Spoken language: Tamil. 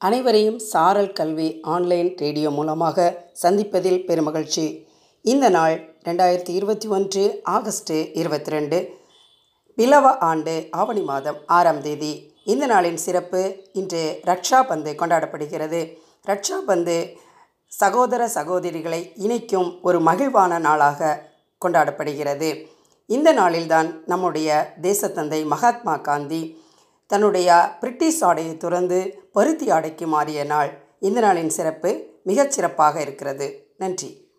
அனைவரையும் சாரல் கல்வி ஆன்லைன் ரேடியோ மூலமாக சந்திப்பதில் பெருமகிழ்ச்சி. இந்த நாள் ரெண்டாயிரத்தி இருபத்தி ஒன்று ஆகஸ்ட்டு இருபத்தி ரெண்டு பிலவ ஆண்டு ஆவணி மாதம் ஆறாம் தேதி. இந்த நாளின் சிறப்பு இன்று ரக்ஷா பந்து கொண்டாடப்படுகிறது. ரக்ஷா பந்து சகோதர சகோதரிகளை இணைக்கும் ஒரு மகிழ்வான நாளாக கொண்டாடப்படுகிறது. இந்த நாளில்தான் நம்முடைய தேசத்தந்தை மகாத்மா காந்தி தன்னுடைய பிரிட்டிஷ் ஆடையை துறந்து பருத்தி ஆடைக்கு மாறிய நாள் இந்த நாளின் சிறப்பு மிகச் சிறப்பாக இருக்கிறது. நன்றி.